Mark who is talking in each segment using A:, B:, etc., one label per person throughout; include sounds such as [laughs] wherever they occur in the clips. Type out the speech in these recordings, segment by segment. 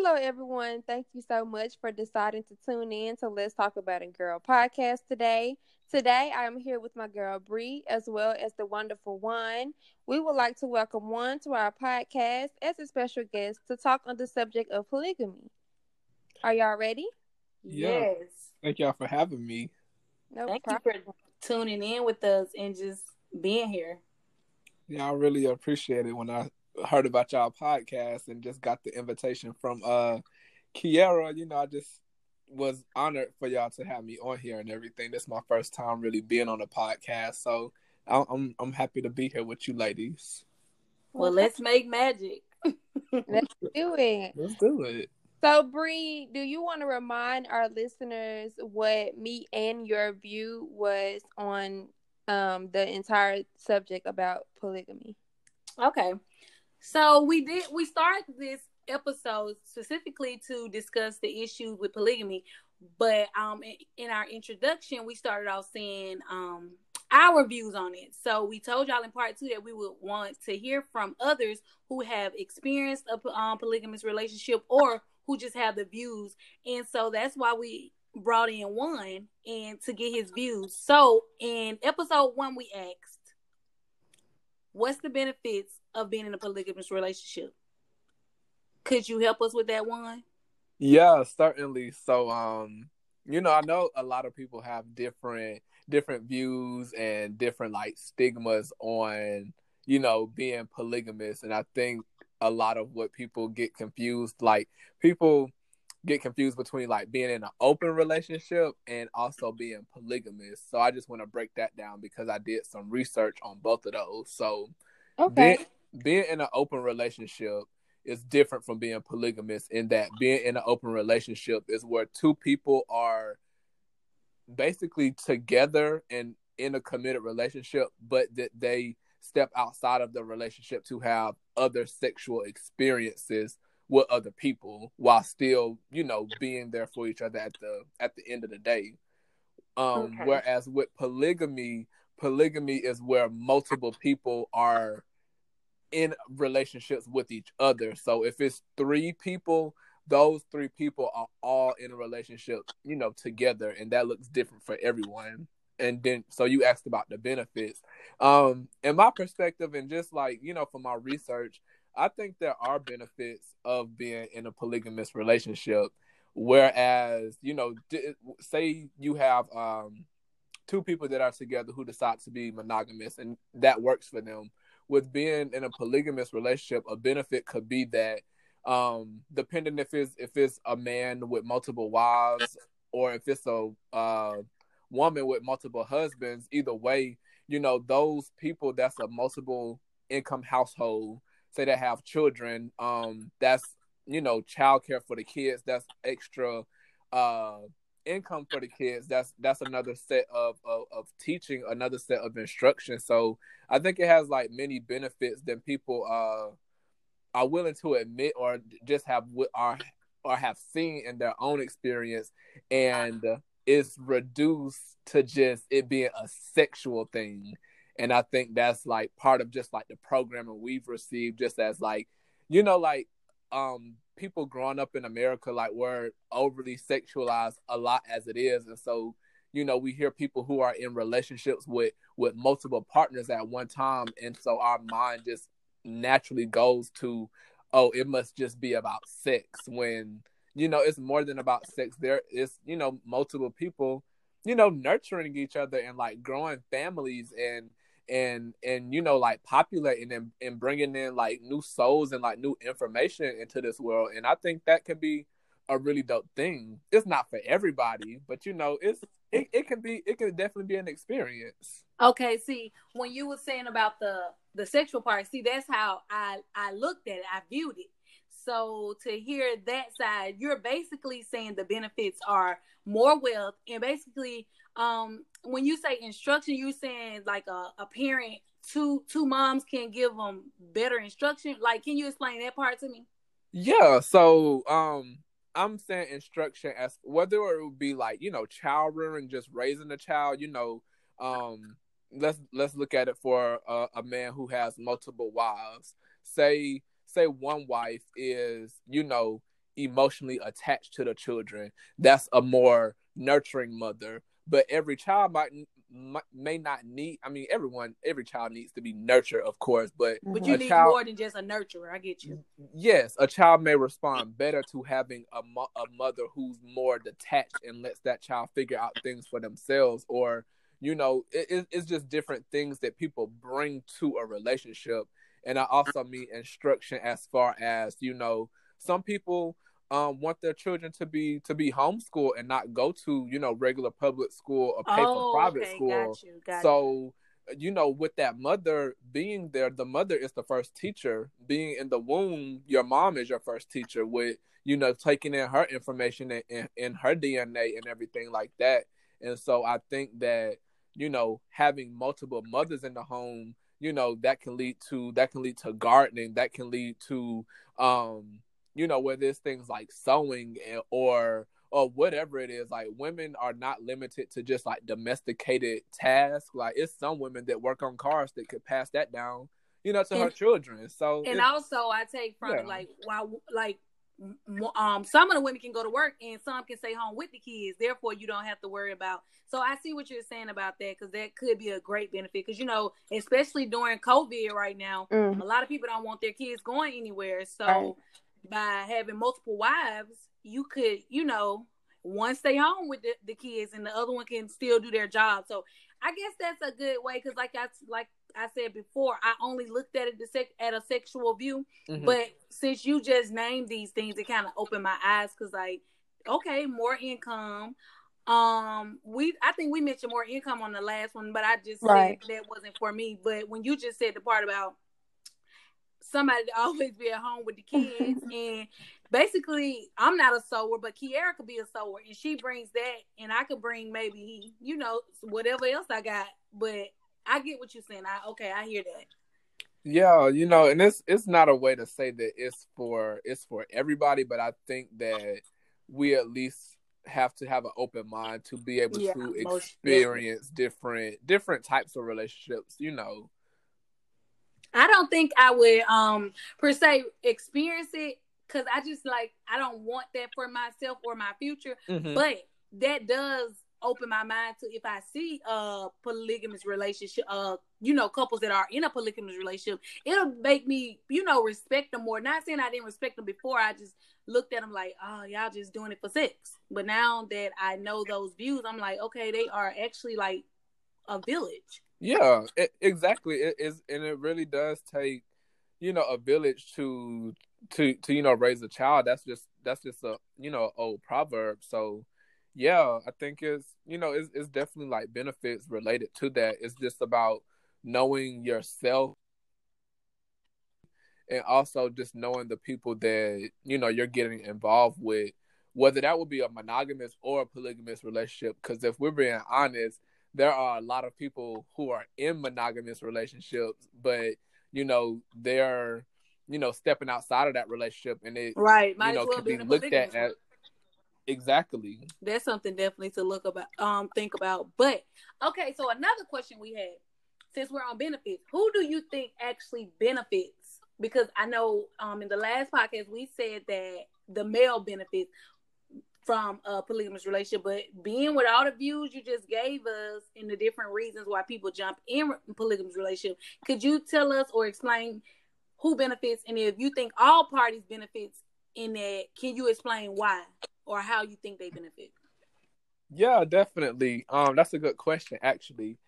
A: Hello, everyone. Thank you so much for deciding to tune in to Let's Talk About a Girl podcast today. Today, I am here with my girl Bree as well as the wonderful one. We would like to welcome one to our podcast as a special guest to talk on the subject of polygamy. Are y'all ready?
B: Yeah. Yes. Thank y'all for having me.
C: No Thank problem. you for tuning in with us and just being here.
B: Yeah, I really appreciate it when I heard about y'all podcast and just got the invitation from uh Kiera. You know, I just was honored for y'all to have me on here and everything. This is my first time really being on a podcast, so I'm I'm happy to be here with you, ladies.
C: Well, let's make magic. [laughs]
A: let's do it.
B: Let's do it.
A: So, Bree, do you want to remind our listeners what me and your view was on um, the entire subject about polygamy?
C: Okay. So we did we started this episode specifically to discuss the issue with polygamy, but um in, our introduction we started off saying um our views on it. So we told y'all in part two that we would want to hear from others who have experienced a um, polygamous relationship or who just have the views. And so that's why we brought in one and to get his views. So in episode one, we asked, "What's the benefits of being in a polygamous relationship?" Could you help us with that one?
B: Yeah, certainly. So, um, you know, I know a lot of people have different different views and different like stigmas on, you know, being polygamous, and I think a lot of what people get confused, like people get confused between like being in an open relationship and also being polygamous. So I just want to break that down because I did some research on both of those. So okay. being, being in an open relationship is different from being polygamous in that being in an open relationship is where two people are basically together and in a committed relationship, but that they step outside of the relationship to have other sexual experiences with other people while still, you know, being there for each other at the at the end of the day. Um, okay. whereas with polygamy, polygamy is where multiple people are in relationships with each other. So if it's three people, those three people are all in a relationship, you know, together, and that looks different for everyone. And then, so you asked about the benefits. Um, in my perspective, and just like you know, from my research, I think there are benefits of being in a polygamous relationship. Whereas, you know, say you have um, two people that are together who decide to be monogamous, and that works for them. With being in a polygamous relationship, a benefit could be that, um, depending if it's if it's a man with multiple wives or if it's a uh, woman with multiple husbands, either way, you know, those people that's a multiple income household say they have children, um, that's you know childcare for the kids. That's extra uh, income for the kids. That's that's another set of, of, of teaching, another set of instruction. So I think it has like many benefits than people uh, are willing to admit or just have are or have seen in their own experience, and it's reduced to just it being a sexual thing and i think that's like part of just like the programming we've received just as like you know like um people growing up in america like we're overly sexualized a lot as it is. And so you know we hear people who are in relationships with with multiple partners at one time. And so our mind just naturally goes to oh it must just be about sex when you know it's more than about sex. There is you know multiple people you know nurturing each other and like growing families and and and you know like populating and, and bringing in like new souls and like new information into this world and i think that can be a really dope thing. It's not for everybody but you know it's it, it can be it can definitely be an experience.
C: Okay see when you were saying about the the sexual part see that's how i i looked at it i viewed it so to hear that side you're basically saying the benefits are more wealth and basically um when you say instruction, you're saying like a, a parent, two two moms can give them better instruction. Like, can you explain that part to me?
B: Yeah. So, um, I'm saying instruction as whether it would be like you know child rearing, just raising a child. You know, um, let's let's look at it for a, a man who has multiple wives. Say say one wife is you know emotionally attached to the children. That's a more nurturing mother. But every child might may not need. I mean, everyone, every child needs to be nurtured, of course, but
C: but you need child, more than just a nurturer. I get you.
B: Yes, a child may respond better to having a mo- a mother who's more detached and lets that child figure out things for themselves, or you know, it, it's just different things that people bring to a relationship. And I also mean instruction as far as you know, some people um, want their children to be to be homeschooled and not go to you know regular public school or pay oh, for private okay. school. Got you, got so you know with that mother being there, the mother is the first teacher. Being in the womb, your mom is your first teacher. With you know taking in her information and, and, and her DNA and everything like that. And so I think that you know having multiple mothers in the home you know that can lead to that can lead to gardening that can lead to um you know, where there's things like sewing or or whatever it is. Like women are not limited to just like domesticated tasks. Like it's some women that work on cars that could pass that down, you know, to and, her children. So
C: and also I take from yeah. like while like um some of the women can go to work and some can stay home with the kids therefore you don't have to worry about so i see what you're saying about that because that could be a great benefit because you know especially during covid right now mm. a lot of people don't want their kids going anywhere so right by having multiple wives, you could, you know, one stay home with the, the kids and the other one can still do their job. So I guess that's a good way because, like I like I said before, I only looked at it sec- at a sexual view. Mm-hmm. But since you just named these things, it kind of opened my eyes because, like, okay, more income. Um, we I think we mentioned more income on the last one, but I just right. said that wasn't for me. But when you just said the part about somebody to [laughs] always be at home with the kids. [laughs] and basically, I'm not a sewer, but Kiera could be a sewer, and she brings that, and I could bring maybe you know whatever else I got. But I get what you're saying. I okay, I hear that.
B: Yeah, you know, and it's it's not a way to say that it's for it's for everybody, but I think that we at least have to have an open mind to be able yeah, to experience different different types of relationships, you know.
C: I don't think I would um per se experience it because I just like I don't want that for myself or my future. Mm-hmm. But that does open my mind to if I see a polygamous relationship, uh, you know, couples that are in a polygamous relationship, it'll make me, you know, respect them more. Not saying I didn't respect them before, I just looked at them like, oh, y'all just doing it for sex. But now that I know those views, I'm like, okay, they are actually like a village.
B: Yeah, it, exactly. It is, and it really does take, you know, a village to to to you know raise a child. That's just that's just a you know old proverb. So, yeah, I think it's you know it's, it's definitely like benefits related to that. It's just about knowing yourself and also just knowing the people that you know you're getting involved with whether that would be a monogamous or a polygamous relationship because if we're being honest there are a lot of people who are in monogamous relationships, but you know they're you know stepping outside of that relationship, and it
C: right
B: Might you know well can be looked at as exactly.
C: That's something definitely to look about, um, think about. But okay, so another question we had, since we're on benefits, who do you think actually benefits? Because I know um in the last podcast we said that the male benefits from a polygamous relationship, but being with all the views you just gave us and the different reasons why people jump in polygamous relationship, could you tell us or explain who benefits and if you think all parties benefits in that, can you explain why or how you think they benefit?
B: Yeah, definitely. Um, that's a good question, actually.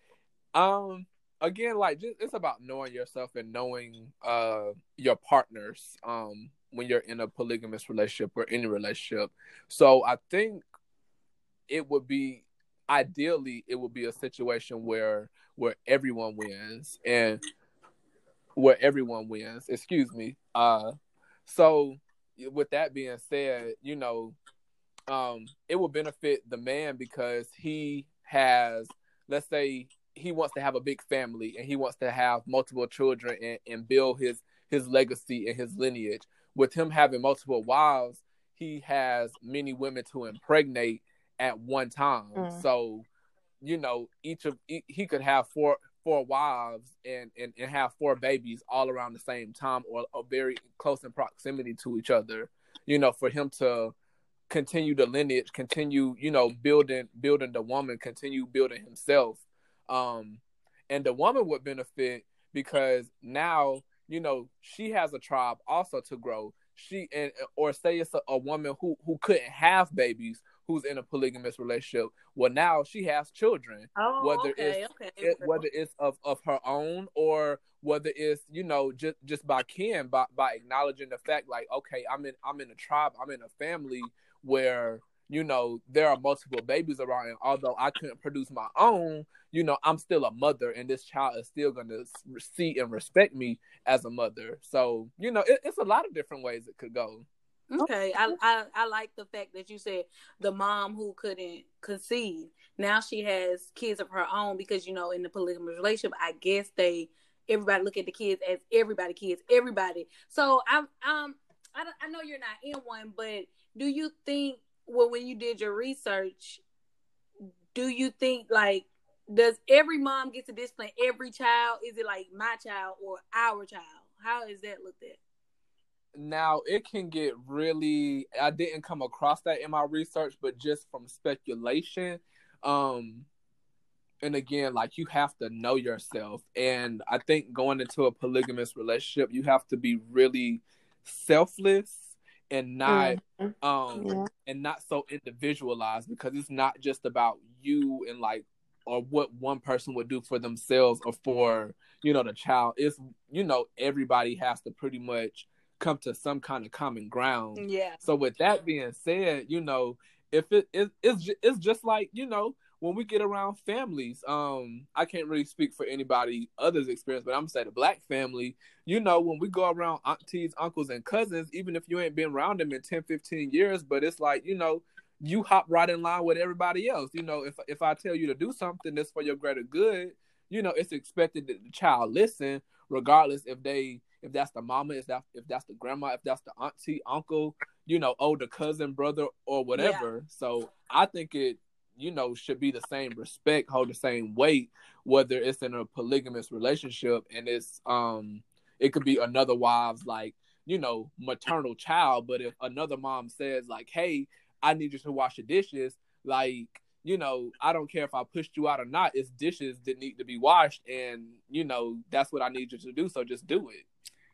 B: Um, again, like just, it's about knowing yourself and knowing uh your partners. Um, when you're in a polygamous relationship or any relationship. So I think it would be ideally it would be a situation where where everyone wins and where everyone wins. Excuse me. Uh so with that being said, you know, um it will benefit the man because he has let's say he wants to have a big family and he wants to have multiple children and, and build his his legacy and his lineage with him having multiple wives, he has many women to impregnate at one time. Mm. So, you know, each of he could have four four wives and, and and have four babies all around the same time or, or very close in proximity to each other. you know, for him to continue the lineage, continue, you know, building building the woman, continue building himself. Um and the woman would benefit because now, you know, she has a tribe also to grow. She and or say it's a, a woman who who couldn't have babies who's in a polygamous relationship. Well, now she has children.
C: Oh,
B: whether
C: okay,
B: it's
C: okay.
B: it, whether it's of, of her own or whether it's you know just just by kin by by acknowledging the fact like okay I'm in I'm in a tribe I'm in a family where you know there are multiple babies around and although I couldn't produce my own you know I'm still a mother and this child is still gonna see and respect me as a mother so you know it, it's a lot of different ways it could go.
C: Okay, I, I I like the fact that you said the mom who couldn't conceive now she has kids of her own because you know in the polygamous relationship I guess they everybody look at the kids as everybody kids everybody. So I'm um I I know you're not in one, but do you think well when you did your research, do you think like does every mom get to discipline every child? Is it like my child or our child? How is that looked at?
B: now it can get really i didn't come across that in my research but just from speculation um and again like you have to know yourself and i think going into a polygamous relationship you have to be really selfless and not
A: Mhm.
B: um
A: Yeah.
B: and not so individualized because it's not just about you and like or what one person would do for themselves or for you know the child it's you know everybody has to pretty much come to some kind of common ground
C: Yeah.
B: so with that being said, you know, if it, it it's it's just like you know when we get around families. Um, I can't really speak for anybody others' experience, but I'm gonna say the black family. You know, when we go around aunties, uncles, and cousins, even if you ain't been around them in 10, 15 years, but it's like you know you hop right in line with everybody else. You know, if if I tell you to do something that's for your greater good, you know, it's expected that the child listen, regardless if they if that's the mama, if that if that's the grandma, if that's the auntie, uncle, you know, older cousin, brother, or whatever. So I think it, you know, should be the same respect, hold the same weight, whether it's in a polygamous relationship and it's um it could be another wives like, you know, maternal child. But if another mom says like, Hey, I need you to wash the dishes, like you know, I don't care if I pushed you out or not. It's dishes that need to be washed, and you know that's what I need you to do. So just do it.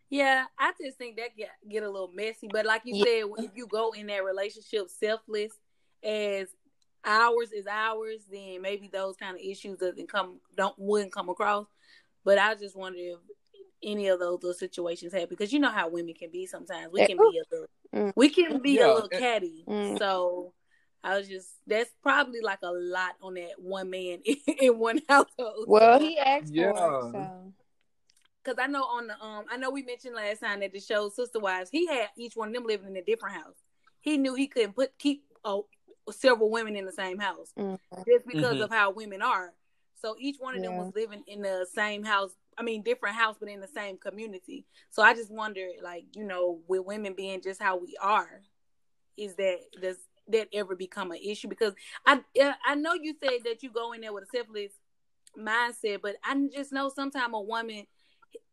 C: Yeah, I just think that get get a little messy. But like you
A: Yeah.
C: said, if you go in that relationship selfless as ours is ours, then maybe those kind of issues doesn't come don't wouldn't come across. But I just wonder if any of those little situations happen because you know how women can be sometimes. We can be a little
A: Mm.
C: we can be
B: Yeah,
C: a little
B: and-
C: catty.
A: Mm.
C: So I was just that's probably like a lot on that one man [laughs] in one household.
A: Well, he asked
B: Yeah.
A: for it, so
C: Cause I know on the um I know we mentioned last time that the show Sister Wives, he had each one of them living in a different house. He knew he couldn't put keep uh, several women in the same house
A: mm.
C: just because
B: Mhm.
C: of how women are. So each one of them was living in the same house. I mean, different house, but in the same community. So I just wonder, like, you know, with women being just how we are, is that does that ever become an issue? Because I I know you said that you go in there with a selfless mindset, but I just know sometimes a woman,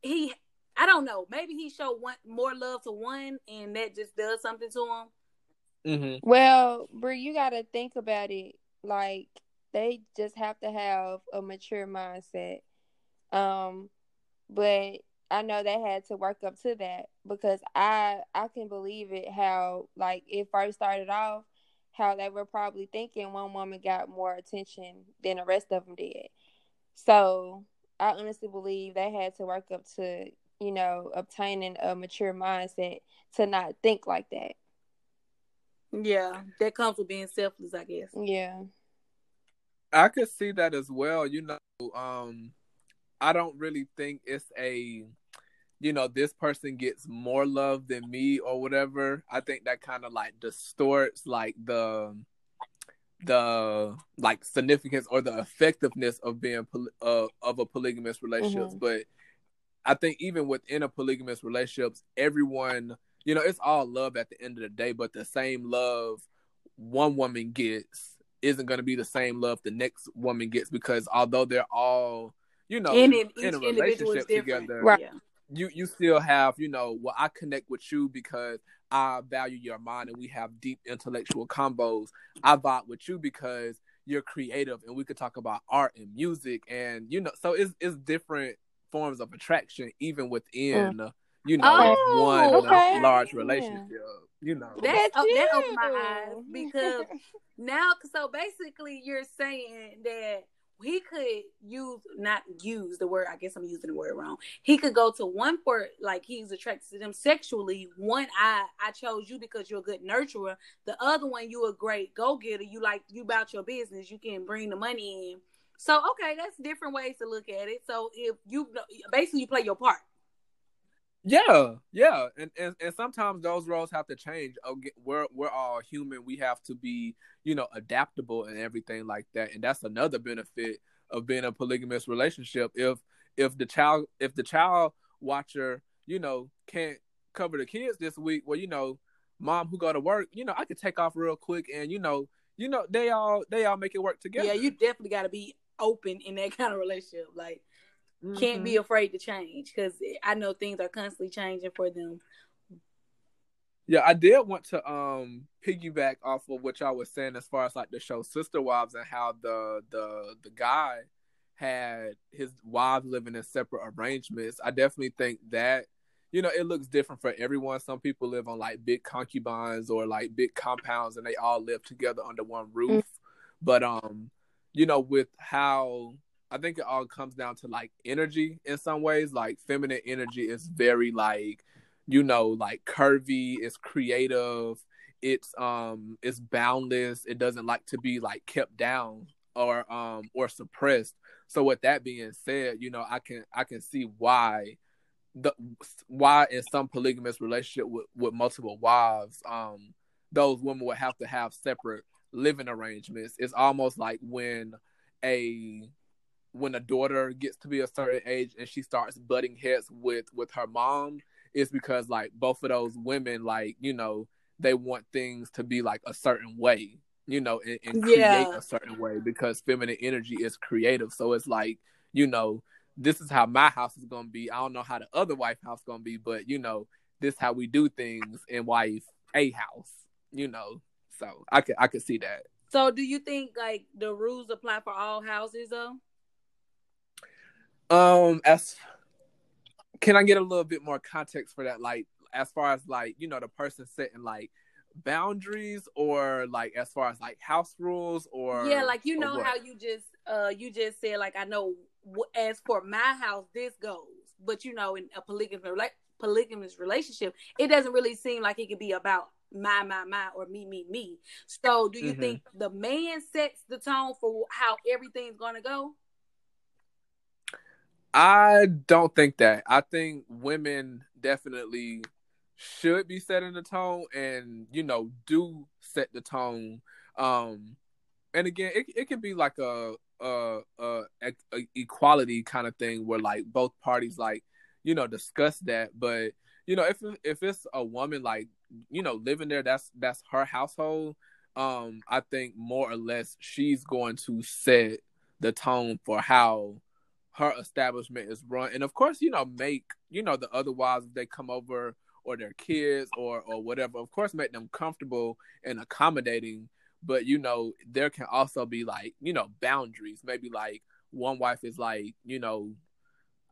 C: he, I don't know, maybe he showed one more love to one, and that just does something to him.
B: Mm-hmm.
A: Well, Bree, you got to think about it. Like they just have to have a mature mindset. Um, but I know they had to work up to that because I I can believe it how like it first started off how they were probably thinking one woman got more attention than the rest of them did. So I honestly believe they had to work up to you know obtaining a mature mindset to not think like that.
C: Yeah, that comes with being selfless, I guess.
A: Yeah.
B: I could see that as well. You know, um, I don't really think it's a, you know, this person gets more love than me or whatever. I think that kind of like distorts like the, the like significance or the effectiveness of being poly- uh, of a polygamous relationship.
A: Mhm.
B: But I think even within a polygamous relationships, everyone, you know, it's all love at the end of the day. But the same love one woman gets isn't going to be the same love the next woman gets because although they're all, you know,
C: and it,
B: in
C: each
B: a
C: individual
B: relationship together,
A: Right.
C: Yeah.
B: you you still have, you know, well, I connect with you because I value your mind and we have deep intellectual combos. I vibe with you because you're creative and we could talk about art and music and you know so it's it's different forms of attraction even within mm. You know oh, one okay. large relationship yeah. you know.
C: That's, oh, that opened my eyes because [laughs] now so basically you're saying that he could use not use the word i guess i'm using the word wrong. He could go to one for like he's attracted to them sexually. One i i chose you because you're a good nurturer. The other one you a great go-getter. You like you about your business. You can bring the money in. So okay that's different ways to look at it. So if you basically you play your part
B: yeah, yeah, and, and and sometimes those roles have to change. Oh, we're we're all human. We have to be, you know, adaptable and everything like that. And that's another benefit of being a polygamous relationship. If if the child if the child watcher, you know, can't cover the kids this week, well, you know, mom who go to work, you know, I could take off real quick, and you know, you know, they all they all make it work together.
C: Yeah, you definitely got to be open in that [laughs] kind of relationship, like Mm-hmm. Can't be mm-hmm. afraid to change because I know things are constantly changing for them.
B: Yeah, I did want to um piggyback off of what y'all was saying as far as like the show Sister Wives and how the the the guy had his wives living in separate arrangements. I definitely think that you know it looks different for everyone. Some people live on like big concubines or like big compounds and they all live together under one roof. Mm-hmm. But um you know with how I think it all comes down to like energy in some ways. Like feminine energy is very like, you know, like curvy, it's creative, it's um it's boundless, it doesn't like to be like kept down or um or suppressed. So with that being said, you know, I can I can see why the why in some polygamous relationship with, with multiple wives, um, those women would have to have separate living arrangements. It's almost like when a when a daughter gets to be a certain age and she starts butting heads with with her mom is because like both of those women like you know they want things to be like a certain way you know and, and create yeah. a certain way because feminine energy is creative. So it's like you know this is how my house is gonna be. I don't know how the other wife house is gonna be but you know this how we do things in wife a house you know. So i could i could see that.
C: So do you think like the rules apply for all houses though
B: um, as can I get a little bit more context for that? Like, as far as like you know, the person setting like boundaries, or like as far as like house rules, or
C: yeah, like you know how you just uh you just said like I know as for my house this goes, but you know in a polygamous like polygamous relationship, it doesn't really seem like it could be about my my my or me me me. So, do you mm-hmm. think the man sets the tone for how everything's gonna go?
B: I don't think that. I think women definitely should be setting the tone and you know do set the tone um and again it, it can be like a, a, a equality kind of thing where like both parties like you know discuss that but you know if if it's a woman like you know living there that's that's her household um i think more or less she's going to set the tone for how her establishment is run. And of course you know make you know the other wives they come over or their kids or or whatever of course make them comfortable and accommodating. But you know there can also be like you know boundaries. Maybe like one wife is like you know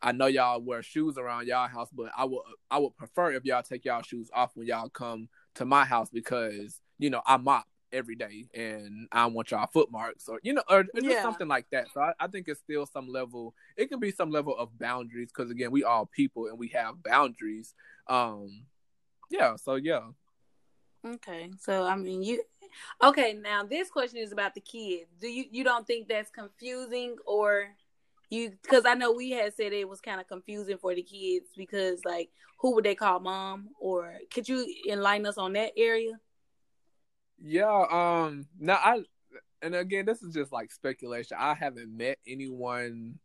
B: I know y'all wear shoes around y'all house, but I would I would prefer if y'all take y'all shoes off when y'all come to my house because you know I mop every day and I want y'all foot marks or you know or, or just something like that. So I, I, think it's still some level it can be some level of boundaries because again we all people and we have boundaries. Um yeah, so yeah.
C: Okay. So I mean you okay, now this question is about the kids. Do you you don't think that's confusing or you because I know we had said it was kind of confusing for the kids because like who would they call mom or could you enlighten us on that area?
B: Yeah, um now I and again this is just like speculation. I haven't met anyone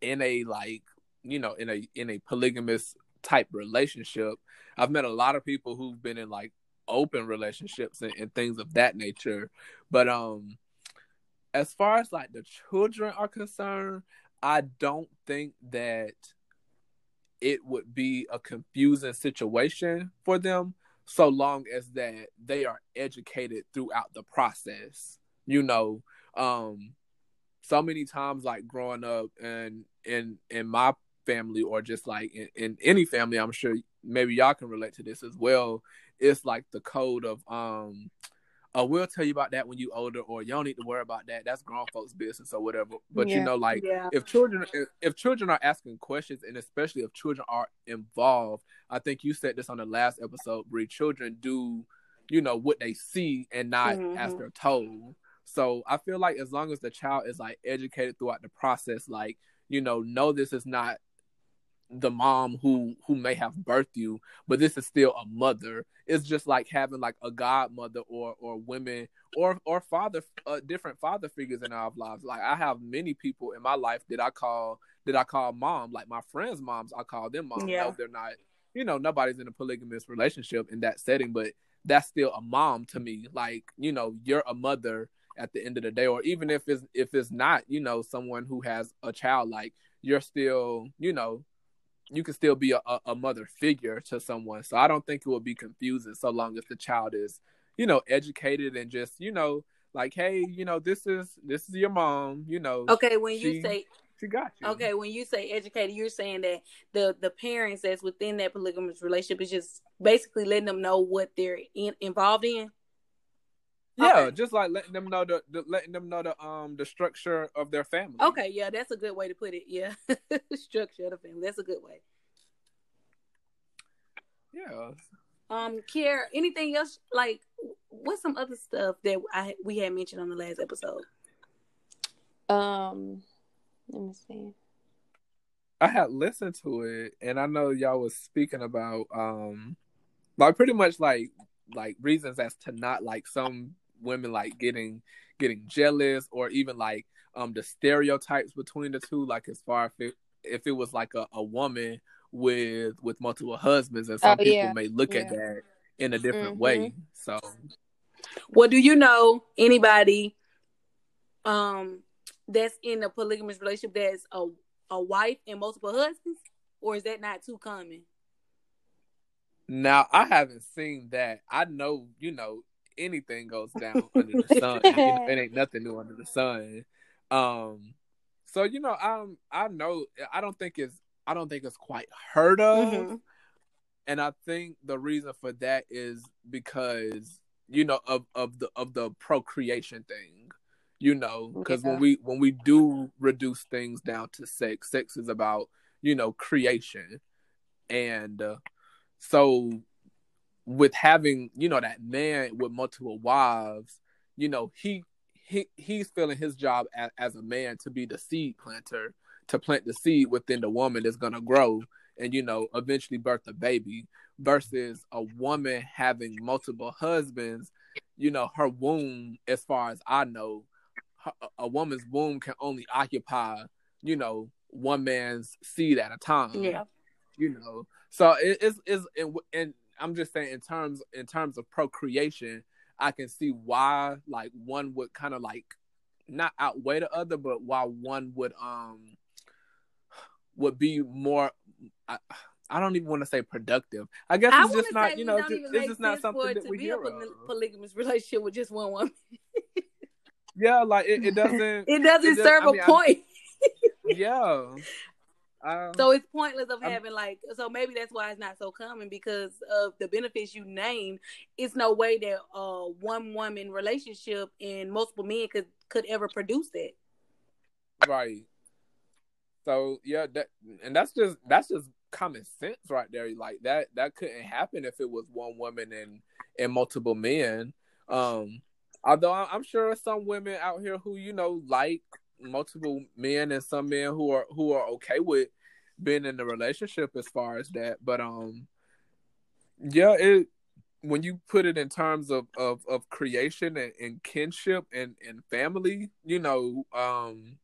B: in a like, you know, in a in a polygamous type relationship. I've met a lot of people who've been in like open relationships and, and things of that nature. But um as far as like the children are concerned, I don't think that it would be a confusing situation for them so long as that they are educated throughout the process. You know, um, so many times like growing up and in in my family or just like in, in any family, I'm sure maybe y'all can relate to this as well. It's like the code of um uh, we'll tell you about that when you older, or you don't need to worry about that. That's grown folks' business or whatever. But yeah. you know, like yeah. if children if, if, children are asking questions, and especially if children are involved, I think you said this on the last episode, Bree. Children do, you know, what they see and not mm-hmm. as they're told. So I feel like as long as the child is like educated throughout the process, like you know, know this is not the mom who who may have birthed you but this is still a mother. It's just like having like a godmother or or women or or father uh, different father figures in our lives. Like i have many people in my life that i call that i call mom. Like my friends moms i call them mom. Yeah. no, they're not you know nobody's in a polygamous relationship in that setting but that's still a mom to me. Like you know you're a mother at the end of the day or even if it's if it's not you know someone who has a child like you're still you know you can still be a, a mother figure to someone. So I don't think it will be confusing so long as the child is, you know, educated and just, you know, like, hey, you know, this is this is your mom, you know.
C: Okay, when she, you say
B: she got you.
C: Okay, when you say educated, you're saying that the the parents that's within that polygamous relationship is just basically letting them know what they're in, involved in.
B: Yeah, okay. just like letting them know the, the, letting them know the um the structure of their family.
C: Okay, yeah, that's a good way to put it. Yeah, [laughs] structure of the family. That's a good way.
B: Yeah.
C: Um, Care, anything else? Like, what's some other stuff that I we had mentioned on the last episode?
A: Um, let me see.
B: I had listened to it, and I know y'all was speaking about um, like pretty much like like reasons as to not like some women like getting getting jealous or even like um the stereotypes between the two like as far if it, if it was like a, a woman with with multiple husbands and some oh, people yeah. may look yeah. at that in a different mm-hmm. way so
C: well do you know anybody um that's in a polygamous relationship that's a a wife and multiple husbands or is that not too common
B: now I haven't seen that. I know, you know, anything goes [laughs] down under the sun. you know, it ain't nothing new under the sun. Um, so you know, um, I know I don't think it's I don't think it's quite heard of, mm-hmm. and I think the reason for that is because you know of of the of the procreation thing. You know, because yeah. when we when we do reduce things down to sex, sex is about you know creation, and uh, so with having you know that man with multiple wives you know he he he's feeling his job as, as a man to be the seed planter to plant the seed within the woman that's going to grow and you know eventually birth a baby versus a woman having multiple husbands you know her womb as far as i know her, a woman's womb can only occupy you know one man's seed at a time.
C: Yeah.
B: You know so it, it's it's and, and I'm just saying in terms in terms of procreation, I can see why like one would kind of like not outweigh the other, but why one would um would be more. I, I don't even want to say productive. I guess it's I just not, you know, it's, it's just not something that we hear a
C: polygamous relationship with just one woman.
B: yeah, like it, it [laughs] doesn't.
C: it doesn't it serve I mean, a point.
B: yeah, [laughs]
C: um, so it's pointless of I'm, having like so maybe that's why it's not so common because of the benefits you named. It's no way that uh one woman relationship and multiple men could could ever produce that.
B: Right. So yeah, that and that's just that's just common sense right there. Like that that couldn't happen if it was one woman and and multiple men. Um although I'm sure some women out here who you know like multiple men and some men who are who are okay with being in the relationship as far as that. But um yeah, it when you put it in terms of of, of creation and, and kinship and, and family, you know, um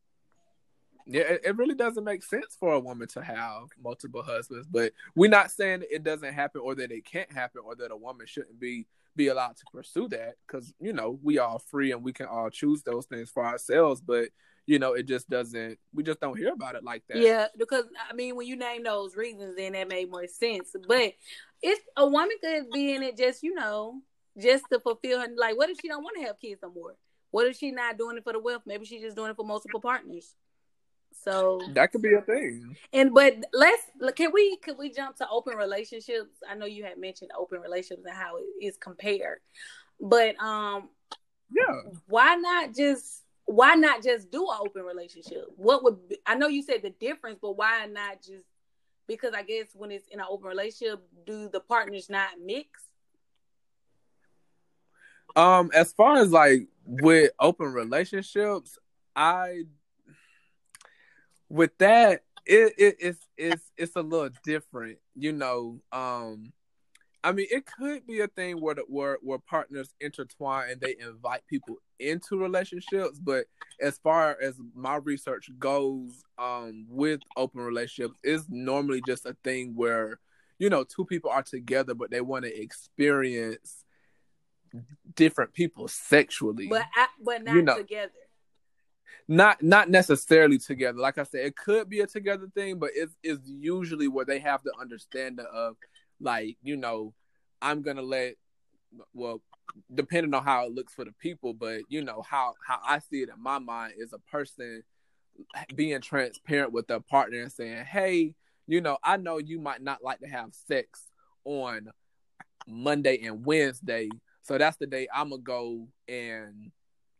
B: yeah, it, it, really doesn't make sense for a woman to have multiple husbands. But we're not saying it doesn't happen or that it can't happen or that a woman shouldn't be be allowed to pursue that because you know we are free and we can all choose those things for ourselves. But you know, it just doesn't. We just don't hear about it like that.
C: Yeah, because I mean, when you name those reasons, then that made more sense. But it's a woman could be in it just, you know, just to fulfill her. Like, what if she don't want to have kids no more? What if she not doing it for the wealth? Maybe she's just doing it for multiple partners. So
B: that could be a thing.
C: And but let's can we can we jump to open relationships? I know you had mentioned open relationships and how it is compared, but um,
B: yeah,
C: why not just why not just do an open relationship? What would be, I know you said the difference, but why not just because I guess when it's in an open relationship, do the partners not mix?
B: Um, as far as like with open relationships, I with that it, it it's it's it's a little different, you know. Um, I mean, it could be a thing where the, where where partners intertwine and they invite people into relationships, but as far as my research goes, um, with open relationships, it's normally just a thing where you know two people are together, but they want to experience different people sexually,
C: but but not you know, together.
B: Not not necessarily together. Like I said, it could be a together thing, but it's it's usually where they have the understanding of like you know i'm gonna let well depending on how it looks for the people but you know how how i see it in my mind is a person being transparent with their partner and saying hey you know i know you might not like to have sex on monday and wednesday so that's the day i'm gonna go and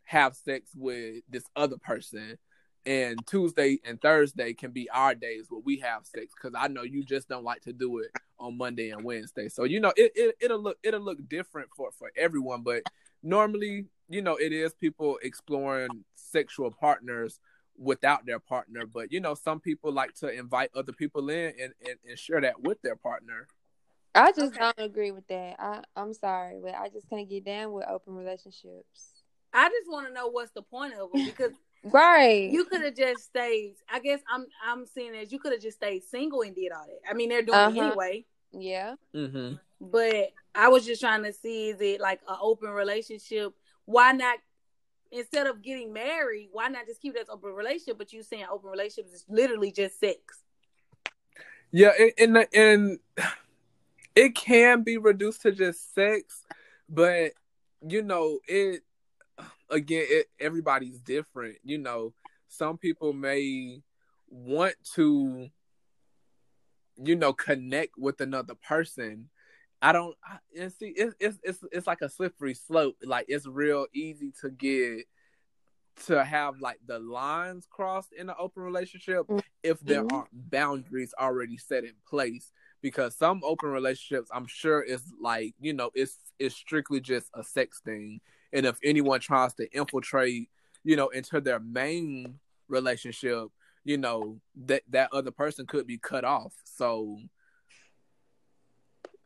B: have sex with this other person and Tuesday and Thursday can be our days where we have sex because I know you just don't like to do it on Monday and Wednesday. So you know it, it it'll look it'll look different for for everyone, but normally you know it is people exploring sexual partners without their partner. But you know some people like to invite other people in and and, and share that with their partner.
A: I just okay. don't agree with that. I I'm sorry, but I just can't get down with open relationships.
C: I just want to know what's the point of them because
A: Right.
C: You could have just stayed. I guess I'm I'm seeing as you could have just stayed single and did all that. I mean, they're doing uh-huh. it anyway.
A: Yeah.
B: Mm-hmm.
C: But I was just trying to see is it like an open relationship? Why not instead of getting married? Why not just keep that open relationship? But you saying open relationships is literally just sex.
B: Yeah, and and it can be reduced to just sex, but you know it again, it, everybody's different. You know, some people may want to, you know, connect with another person. I don't. and see, it's it's it's it's like a slippery slope. Like it's real easy to get to have like the lines crossed in an open relationship mm-hmm. if there mm-hmm. aren't boundaries already set in place because some open relationships i'm sure is like you know it's it's strictly just a sex thing and if anyone tries to infiltrate, you know, into their main relationship, you know, that that other person could be cut off. So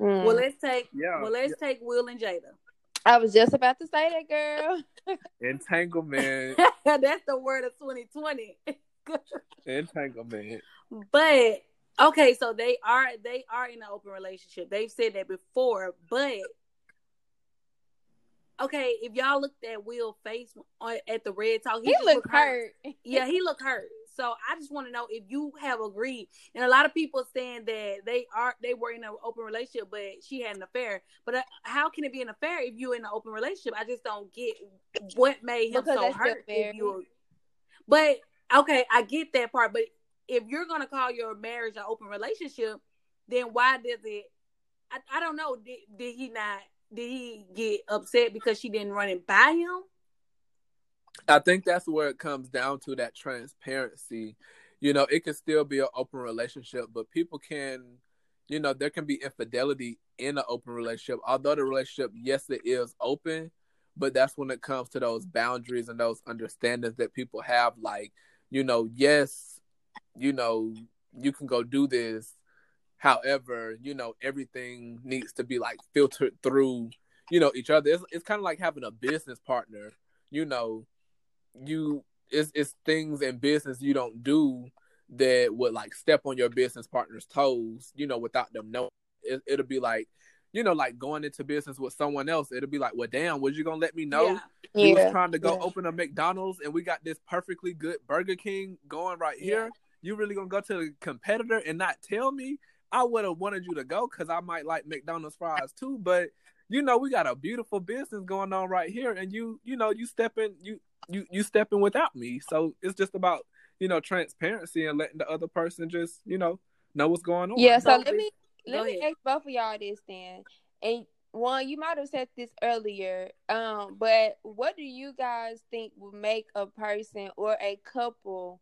C: mm. Well let's take yeah, well let's yeah. take Will and Jada.
A: I was just about to say that girl. [laughs]
B: Entanglement. [laughs]
C: That's the word of 2020. [laughs]
B: Entanglement.
C: But okay, so they are they are in an open relationship. They've said that before, but okay, if y'all looked at Will face at the Red Talk,
A: he, he looked hurt.
C: hurt. [laughs] yeah, he looked hurt. So I just want to know if you have agreed. And a lot of people saying that they are they were in an open relationship, but she had an affair. But uh, how can it be an affair if you're in an open relationship? I just don't get what made him because so hurt. But okay, I get that part. But if you're gonna call your marriage an open relationship, then why does it? I, I don't know. Did, did he not? Did he get upset because she didn't run it by him?
B: I think that's where it comes down to that transparency. You know, it can still be an open relationship, but people can, you know, there can be infidelity in an open relationship. Although the relationship, yes, it is open, but that's when it comes to those boundaries and those understandings that people have. Like, you know, yes, you know, you can go do this, However, you know, everything needs to be like filtered through, you know, each other. It's, it's kind of like having a business partner. You know, you it's it's things in business you don't do that would like step on your business partner's toes, you know, without them knowing. It, it'll be like, you know, like going into business with someone else. It'll be like, well, damn, was you gonna let me know? Yeah. We
A: Yeah,
B: was trying to go
A: yeah.
B: open a McDonald's, and we got this perfectly good Burger King going right here. You really gonna go to the competitor and not tell me? I would have wanted you to go because I might like McDonald's fries too, but you know we got a beautiful business going on right here, and you you know you stepping you you you stepping without me. So it's just about you know transparency and letting the other person just you know know what's going on.
A: Yeah, so
C: So
A: let me let me ask both of y'all this then. And one, you might have said this earlier, um, but what do you guys think would make a person or a couple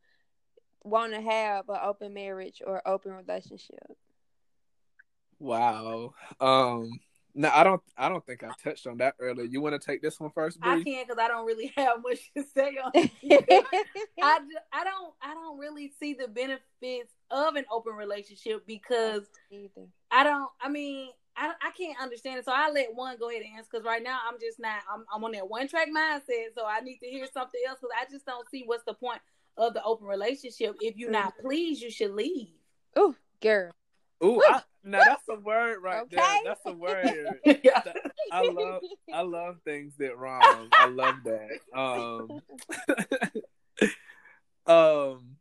A: want to have an open marriage or open relationship?
B: Wow. Um. No, I don't. I don't think I touched on that earlier. You want to take this Juan first,
C: I can't because I don't really [laughs] have much to say on [laughs] it. [laughs] I, ju- I don't I don't really see the benefits of an open relationship because
A: Either.
C: I don't. I mean, I I can't understand it. So I let one go ahead and answer because right now I'm just not. I'm I'm on that one track mindset. So I need to hear something else because I just don't see what's the point of the open relationship. If you're not pleased, you should leave.
A: Oh, girl.
B: Ooh, I, now that's a word right there. That's a [laughs] word.
C: yeah.
B: I love I love things that rhyme. I love that. Um [laughs] um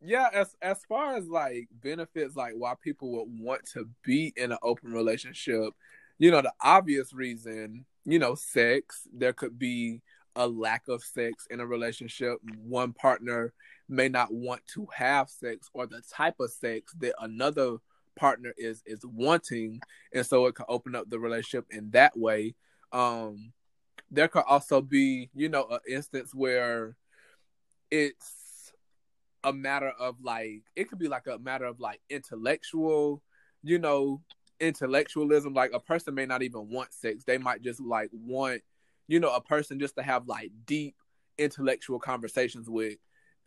B: yeah, as as far as like benefits like why people would want to be in an open relationship, you know, the obvious reason, you know, sex, there could be a lack of sex in a relationship. One partner may not want to have sex or the type of sex that another partner is is wanting and so it could open up the relationship in that way. Um there could also be you know an instance where it's a matter of like it could be like a matter of like intellectual you know intellectualism. Like a person may not even want sex. They might just like want you know a person just to have like deep intellectual conversations with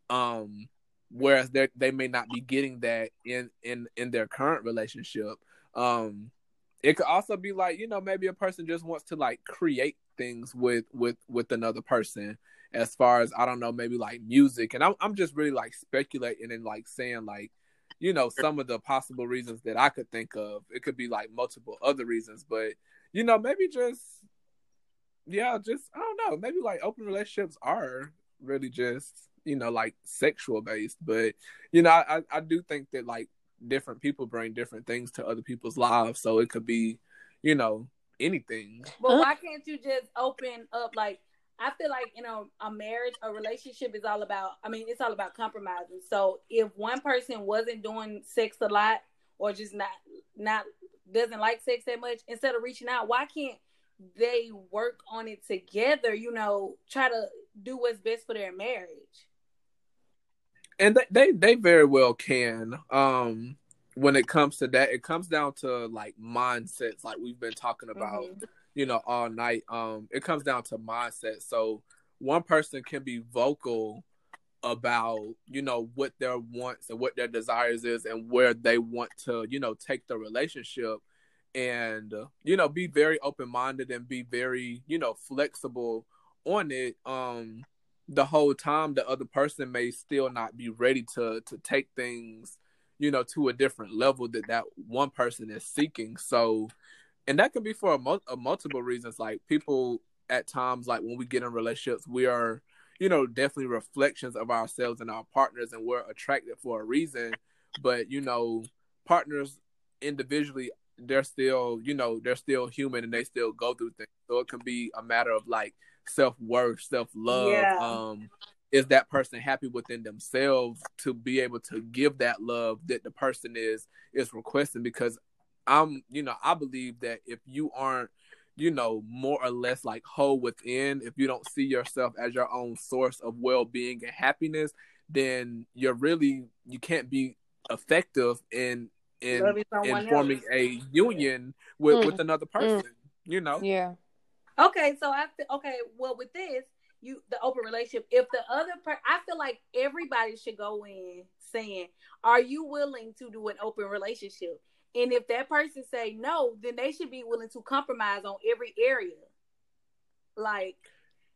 B: um whereas they they may not be getting that in in in their current relationship. Um it could also be like you know maybe a person just wants to like create things with with with another person. As far as i don't know maybe like music. And i'm, I'm just really like speculating and like saying like you know some of the possible reasons that i could think of. It could be like multiple other reasons. But you know maybe just yeah just i don't know. Maybe like open relationships are really just you know like sexual based but you know I, I do think that like different people bring different things to other people's lives so it could be you know anything
C: But why can't you just open up? Like, I feel like you know, a marriage, a relationship is all about. I mean, it's all about compromising. So if one person wasn't doing sex a lot, or just not not doesn't like sex that much, instead of reaching out, why can't they work on it together? You know, try to do what's best for their marriage.
B: And they, they they very well can um when it comes to that. It comes down to like mindsets like we've been talking about
C: Mhm.
B: you know all night. Um it comes down to mindset. So one person can be vocal about you know what their wants and what their desires is and where they want to you know take the relationship and you know be very open-minded and be very you know flexible on it. Um the whole time the other person may still not be ready to to take things you know to a different level that that one person is seeking. So and that can be for a, mul- a multiple reasons. Like people at times like when we get in relationships we are you know definitely reflections of ourselves and our partners and we're attracted for a reason. But you know partners individually they're still you know they're still human and they still go through things. So it can be a matter of like self-worth self-love
C: Yeah.
B: um is that person happy within themselves to be able to give that love that the person is is requesting because i'm you know i believe that if you aren't you know more or less like whole within if you don't see yourself as your own source of well-being and happiness then you're really you can't be effective in in in forming
C: else.
B: a union with
A: Mm.
B: with another person you know
A: Yeah.
C: Okay, so I feel okay. Well, with this, you the open relationship. If the other per, I feel like everybody should go in saying, "Are you willing to do an open relationship?" And if that person say no, then they should be willing to compromise on every area. Like,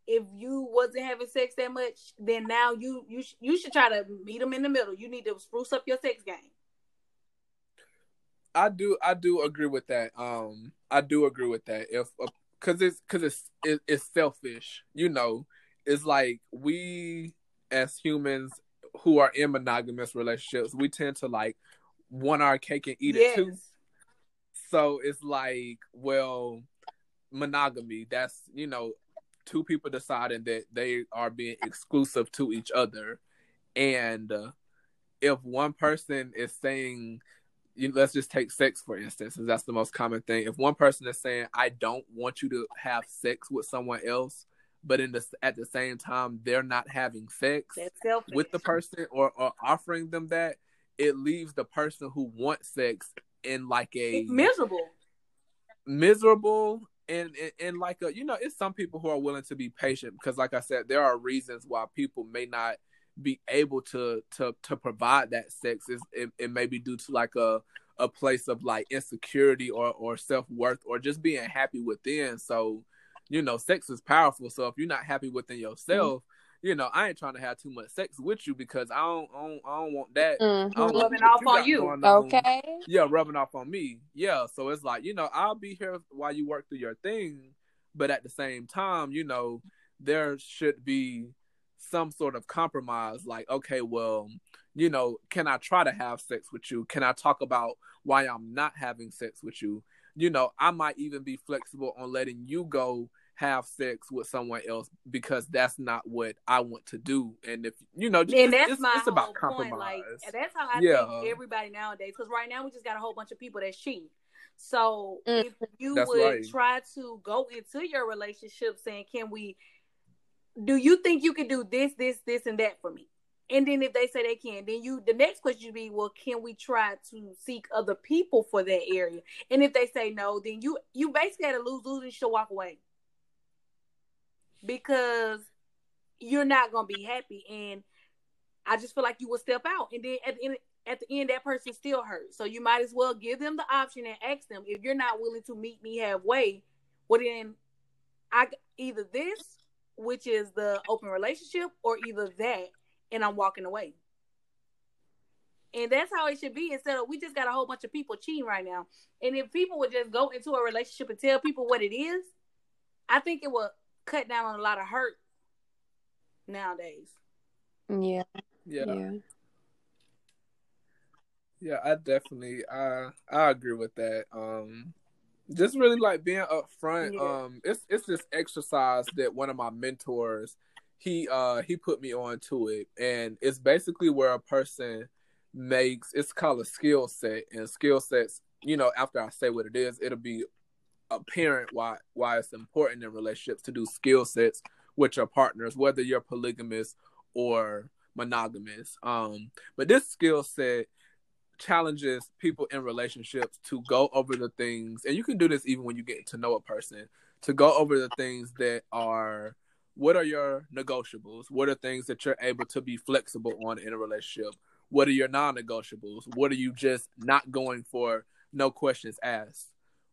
C: if you wasn't having sex that much, then now you you sh- you should try to meet them in the middle. You need to spruce up your sex game.
B: I do I do agree with that. Um I do agree with that. If a, because it's because it's it, it's selfish. You know, it's like we as humans who are in monogamous relationships, we tend to like want our cake and eat yes. it too. So it's like, well, monogamy. That's you know, two people deciding that they are being exclusive to each other, and uh, if one person is saying you, let's just take sex for instance, and that's the most common thing. If one person is saying, "I don't want you to have sex with someone else," but in the at the same time they're not having sex with the person or, or offering them that, it leaves the person who wants sex in like a
C: it's miserable,
B: miserable, and, and and like a you know, it's some people who are willing to be patient because, like I said, there are reasons why people may not be able to to to provide that sex is it, it may be due to like a a place of like insecurity or or self-worth or just being happy within so you know sex is powerful so if you're not happy within yourself mm-hmm. you know i ain't trying to have too much sex with you because i don't i don't, I don't want that
C: mm-hmm. don't rubbing off on you on. okay
B: yeah rubbing off on me yeah so it's like you know i'll be here while you work through your thing but at the same time you know there should be some sort of compromise like okay well you know can i try to have sex with you can i talk about why i'm not having sex with you you know i might even be flexible on letting you go have sex with someone else because that's not what I want to do. And if you know, just,
C: and that's it's, my it's about compromise. Point. Like that's how I yeah. think everybody nowadays. Because right now we just got a whole bunch of people that cheat So mm. if you that's would right. try to go into your relationship saying, "Can we do you think you can do this, this, this, and that for me? And then if they say they can, then you the next question should be, well, can we try to seek other people for that area? And if they say no, then you you basically had to lose lose and should walk away because you're not gonna be happy. And I just feel like you will step out, and then at the end at the end that person still hurts. So you might as well give them the option and ask them if you're not willing to meet me halfway. Well, then I either this which is the open relationship, or either that and I'm walking away. And that's how it should be instead of we just got a whole bunch of people cheating right now. And if people would just go into a relationship and tell people what it is, I think it would cut down on a lot of hurt nowadays.
A: Yeah.
B: Yeah. Yeah. Yeah, I definitely I I agree with that. Um just really like being upfront. Yeah. Um, it's it's this exercise that one of my mentors he uh he put me on to it, and it's basically where a person makes it's called a skill set, and skill sets. You know, after I say what it is, it'll be apparent why why it's important in relationships to do skill sets with your partners, whether you're polygamous or monogamous. Um, but this skill set challenges people in relationships to go over the things, and you can do this even when you get to know a person, to go over the things that are what are your negotiables? What are things that you're able to be flexible on in a relationship? What are your non negotiables? What are you just not going for? No questions asked.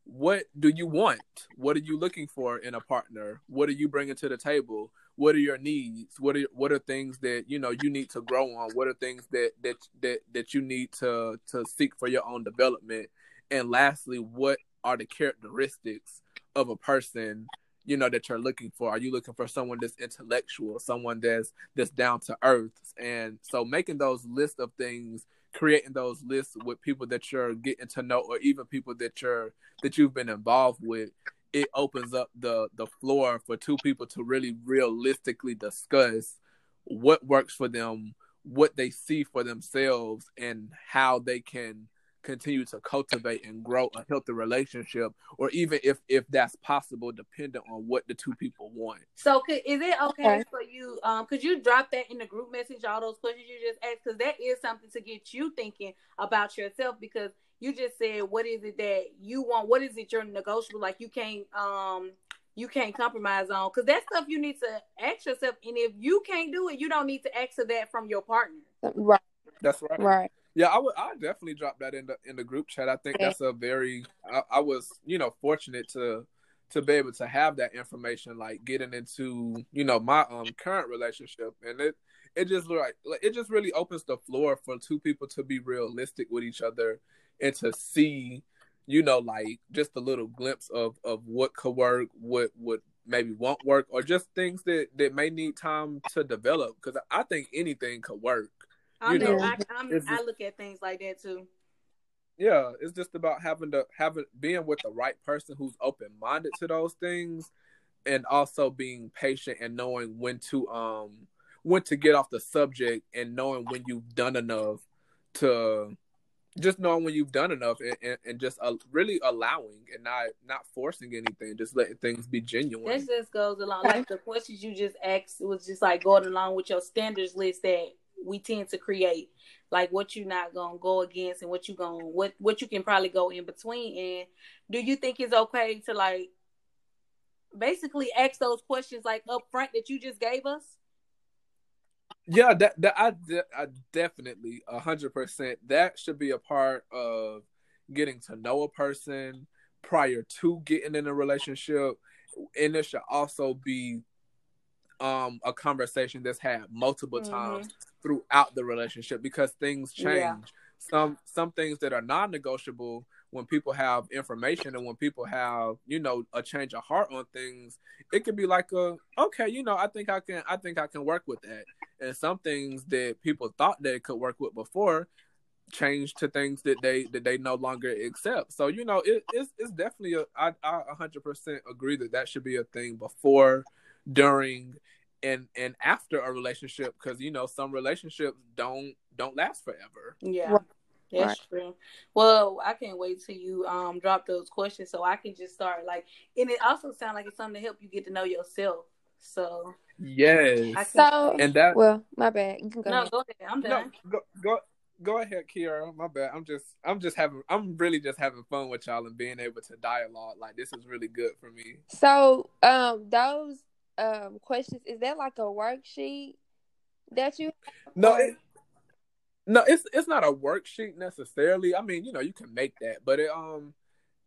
B: What do you want? What are you looking for in a partner? What are you bringing to the table? What are your needs? What are what are things that you know you need to grow on? What are things that that that that you need to to seek for your own development? And lastly what are the characteristics of a person you know that you're looking for? Are you looking for someone that's intellectual someone that's that's down to earth? And so making those lists of things creating those lists with people that you're getting to know or even people that you're that you've been involved with it opens up the the floor for two people to really realistically discuss what works for them, what they see for themselves, and how they can continue to cultivate and grow a healthy relationship or even if if that's possible depending on what the two people want.
C: So could, is it okay, for you um could you drop that in the group message all those questions you just asked? Because that is something to get you thinking about yourself because you just said what is it that you want? What is it you're negotiable? Like you can't um you can't compromise on? Because that's stuff you need to ask yourself. And if you can't do it you don't need to ask for that from your partner.
A: Right.
B: That's right.
A: Right.
B: Yeah i would i definitely drop that in the in the group chat. I think that's a very I, I was you know fortunate to to be able to have that information like getting into you know my um current relationship. And it it just like it just really opens the floor for two people to be realistic with each other and to see you know, like just a little glimpse of of what could work, what would maybe won't work, or just things that that may need time to develop. Because I think anything could work.
C: I
B: You
C: know,
B: know,
C: I,
B: it's
C: I look at things like that too.
B: Yeah, it's just about having to having being with the right person who's open minded to those things, and also being patient and knowing when to um when to get off the subject and knowing when you've done enough to just knowing when you've done enough and, and, and just uh, really allowing and not not forcing anything, just letting things be genuine.
C: That just goes along like the questions you just asked it was just like going along with your standards list that we tend to create. Like what you're not gonna go against and what you gonna what what you can probably go in between. And do you think it's okay to like basically ask those questions like up front that you just gave us?
B: Yeah, that that I, de- I definitely a hundred percent that should be a part of getting to know a person prior to getting in a relationship, and it should also be um a conversation that's had multiple
C: Mhm.
B: times throughout the relationship because things change.
C: Yeah.
B: Some some things that are non-negotiable when people have information and when people have you know a change of heart on things it could be like a okay you know i think i can i think i can work with that. And some things that people thought they could work with before change to things that they that they no longer accept. So you know it, it's it's definitely a i i 100% agree that that should be a thing before during and and after a relationship because you know some relationships don't don't last forever.
C: Yeah.
A: Right.
C: That's
A: Right.
C: true. Well, I can't wait till you um drop those questions so I can just start like and it also sounds like it's something to help you get to know yourself. So
B: yes
C: I can
A: So,
B: and that
A: well, my bad. You can go.
C: No,
A: ahead.
C: go ahead. I'm
B: no
C: done.
B: go go go ahead kiara my bad i'm just i'm just having i'm really just having fun with y'all and being able to dialogue like this is really good for me
A: So, um, those um questions is that like a worksheet that you?
B: No, it, no, it's it's not a worksheet necessarily. I mean, you know, you can make that, but it um,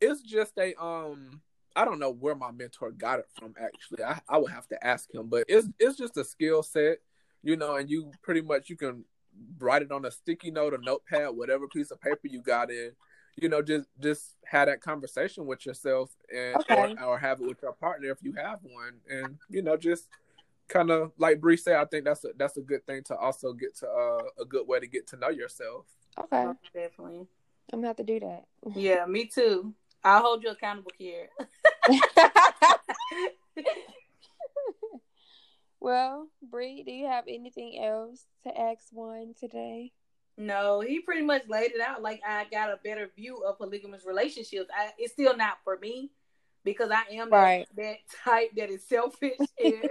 B: it's just a um. I don't know where my mentor got it from. Actually, I I would have to ask him, but it's it's just a skill set, you know, and you pretty much you can write it on a sticky note, a notepad, whatever piece of paper you got in. You know, just just have that conversation with yourself, and
A: Okay.
B: or, or have it with your partner if you have one, and you know, just kind of like Bree said, I think that's a that's a good thing to also get to uh, a good way to get to know yourself.
A: Okay,
C: Most Definitely.
A: I'm gonna have to do that.
C: Yeah, me too. I'll hold you accountable, Kier. [laughs]
A: well, Bree, do you have anything else to ask Juan today?
C: No, he pretty much laid it out. Like I got a better view of polygamous relationships. I, it's still not for me because I am that-
A: Right.
C: that, type that is selfish. [laughs] and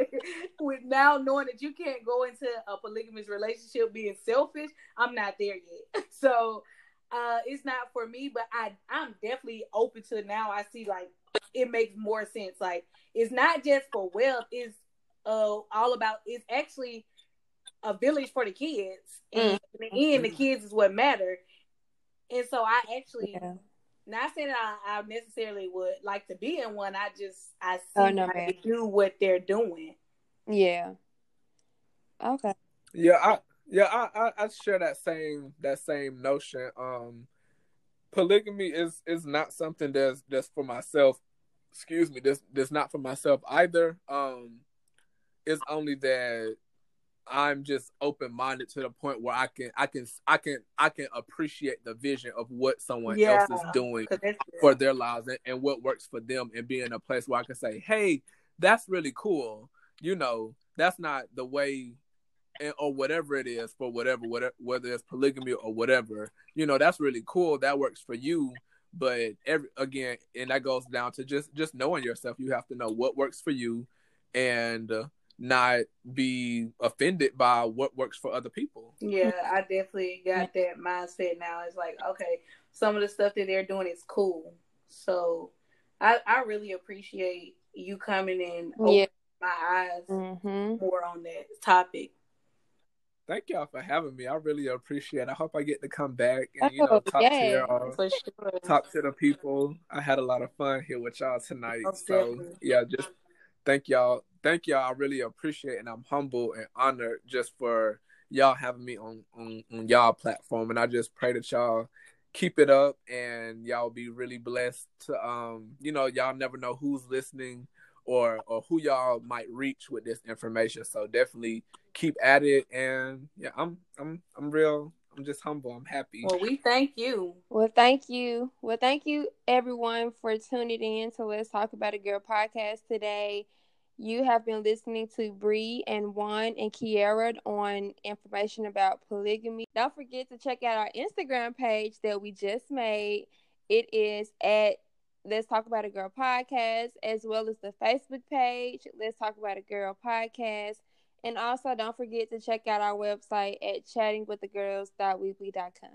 C: with now knowing that you can't go into a polygamous relationship being selfish, I'm not there yet. [laughs] So uh, it's not for me. But I I'm definitely open to now. I see like it makes more sense. Like it's not just for wealth. It's uh all about. It's actually a village for the kids, and in the end, the kids is what matter. And so I actually
A: Yeah.
C: Not saying that I, I necessarily would like to be in one. I just I see
A: Oh, no,
C: how they do what they're doing.
A: Yeah. Okay.
B: Yeah, I yeah I, I I share that same that same notion. Um, polygamy is is not something that's that's for myself. Excuse me, this this not for myself either. Um, it's only that I'm just open minded to the point where I can I can I can I can appreciate the vision of what someone
C: Yeah,
B: else is doing for their lives and, and what works for them and be in a place where I can say, hey, that's really cool. You know, that's not the way and, or whatever it is for whatever, whatever whether it's polygamy or whatever, you know, that's really cool. That works for you. But every again, and that goes down to just just knowing yourself. You have to know what works for you and uh, not be offended by what works for other people.
C: yeah, I definitely got that mindset now. It's like, okay, some of the stuff that they're doing is cool. So I I really appreciate you coming in
A: Yeah.
C: my eyes
A: Mm-hmm.
C: more on that topic.
B: Thank y'all for having me. I really appreciate it. I hope I get to come back and you know
A: Oh,
B: talk
A: yeah.
B: to y'all.
C: For sure.
B: talk to the people. I had a lot of fun here with y'all tonight.
C: Most
B: so
C: definitely.
B: yeah, just thank y'all. Thank y'all. I really appreciate and I'm humble and honored just for y'all having me on, on, on y'all platform. And I just pray that y'all keep it up and y'all be really blessed to um you know y'all never know who's listening or or who y'all might reach with this information so definitely keep at it and yeah i'm i'm i'm real i'm just humble i'm happy
C: well we thank you
A: well thank you well thank you everyone for tuning in to let's talk about a girl podcast today you have been listening to Bree and Juan and Kiera on information about polygamy. Don't forget to check out our Instagram page that we just made. It is at Let's Talk About a Girl podcast, as well as the Facebook page, Let's Talk About a Girl podcast. And also, don't forget to check out our website at chattingwiththegirls.weebly.com.